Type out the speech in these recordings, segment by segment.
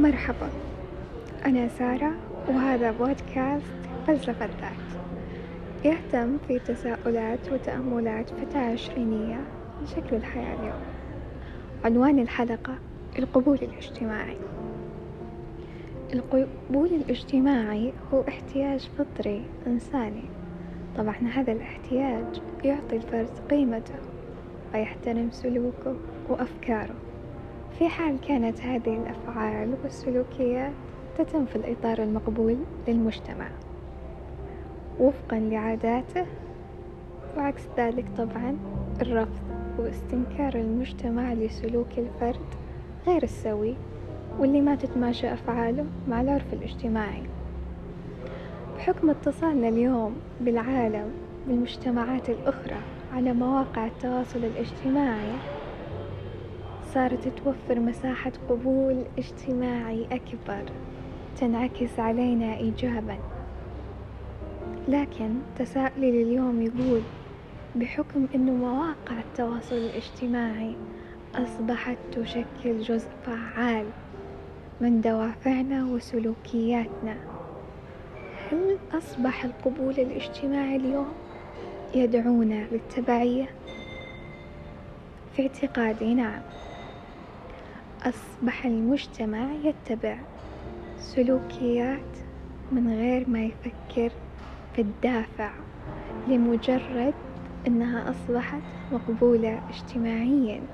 مرحبا. أنا سارة وهذا بودكاست فلسفة ذات يهتم في تساؤلات وتأملات فتاة عشرينية لشكل الحياة اليوم. عنوان الحلقة القبول الاجتماعي. القبول الاجتماعي هو احتياج فطري إنساني. طبعا هذا الاحتياج يعطي الفرد قيمته ويحترم سلوكه وأفكاره. في حال كانت هذه الأفعال والسلوكيات تتم في الإطار المقبول للمجتمع. وفقا لعاداته وعكس ذلك طبعا الرفض واستنكار المجتمع لسلوك الفرد غير السوي واللي ما تتماشى أفعاله مع العرف الاجتماعي. بحكم اتصالنا اليوم بالعالم بالمجتمعات الأخرى على مواقع التواصل الاجتماعي صارت توفر مساحة قبول اجتماعي أكبر. تنعكس علينا إيجابا. لكن تساؤلي لليوم يقول بحكم أنه مواقع التواصل الاجتماعي أصبحت تشكل جزء فعال من دوافعنا وسلوكياتنا هل أصبح القبول الاجتماعي اليوم يدعونا للتبعية؟ في اعتقادي نعم. أصبح المجتمع يتبع سلوكيات من غير ما يفكر في الدافع لمجرد أنها أصبحت مقبولة اجتماعيا.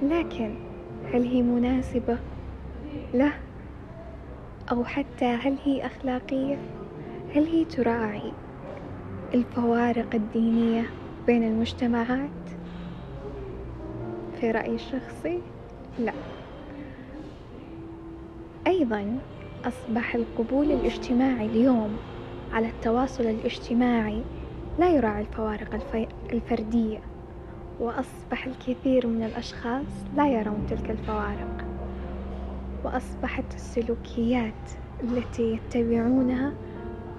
لكن هل هي مناسبة له؟ أو حتى هل هي أخلاقية؟ هل هي تراعي الفوارق الدينية بين المجتمعات؟ في رأيي الشخصي؟ لا. أيضا أصبح القبول الاجتماعي اليوم على التواصل الاجتماعي لا يراعي الفوارق الفردية وأصبح الكثير من الأشخاص لا يرون تلك الفوارق. وأصبحت السلوكيات التي يتبعونها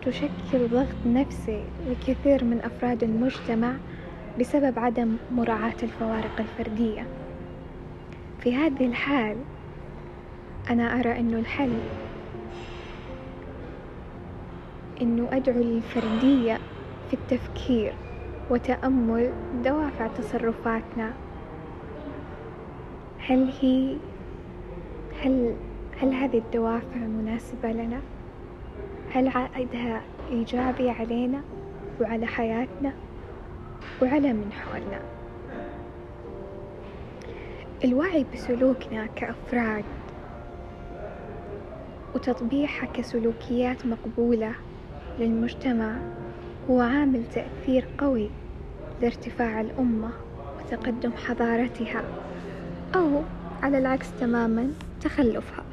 تشكل ضغط نفسي لكثير من أفراد المجتمع بسبب عدم مراعاة الفوارق الفردية. في هذه الحال أنا أرى أنه الحل أنه أدعو للفردية في التفكير وتأمل دوافع تصرفاتنا. هل هي هل هل هذه الدوافع مناسبة لنا؟ هل عائدها إيجابي علينا وعلى حياتنا؟ وعلى من حولنا؟ الوعي بسلوكنا كأفراد وتطبيعها كسلوكيات مقبولة للمجتمع هو عامل تأثير قوي لارتفاع الأمة وتقدم حضارتها أو على العكس تماما تخلفها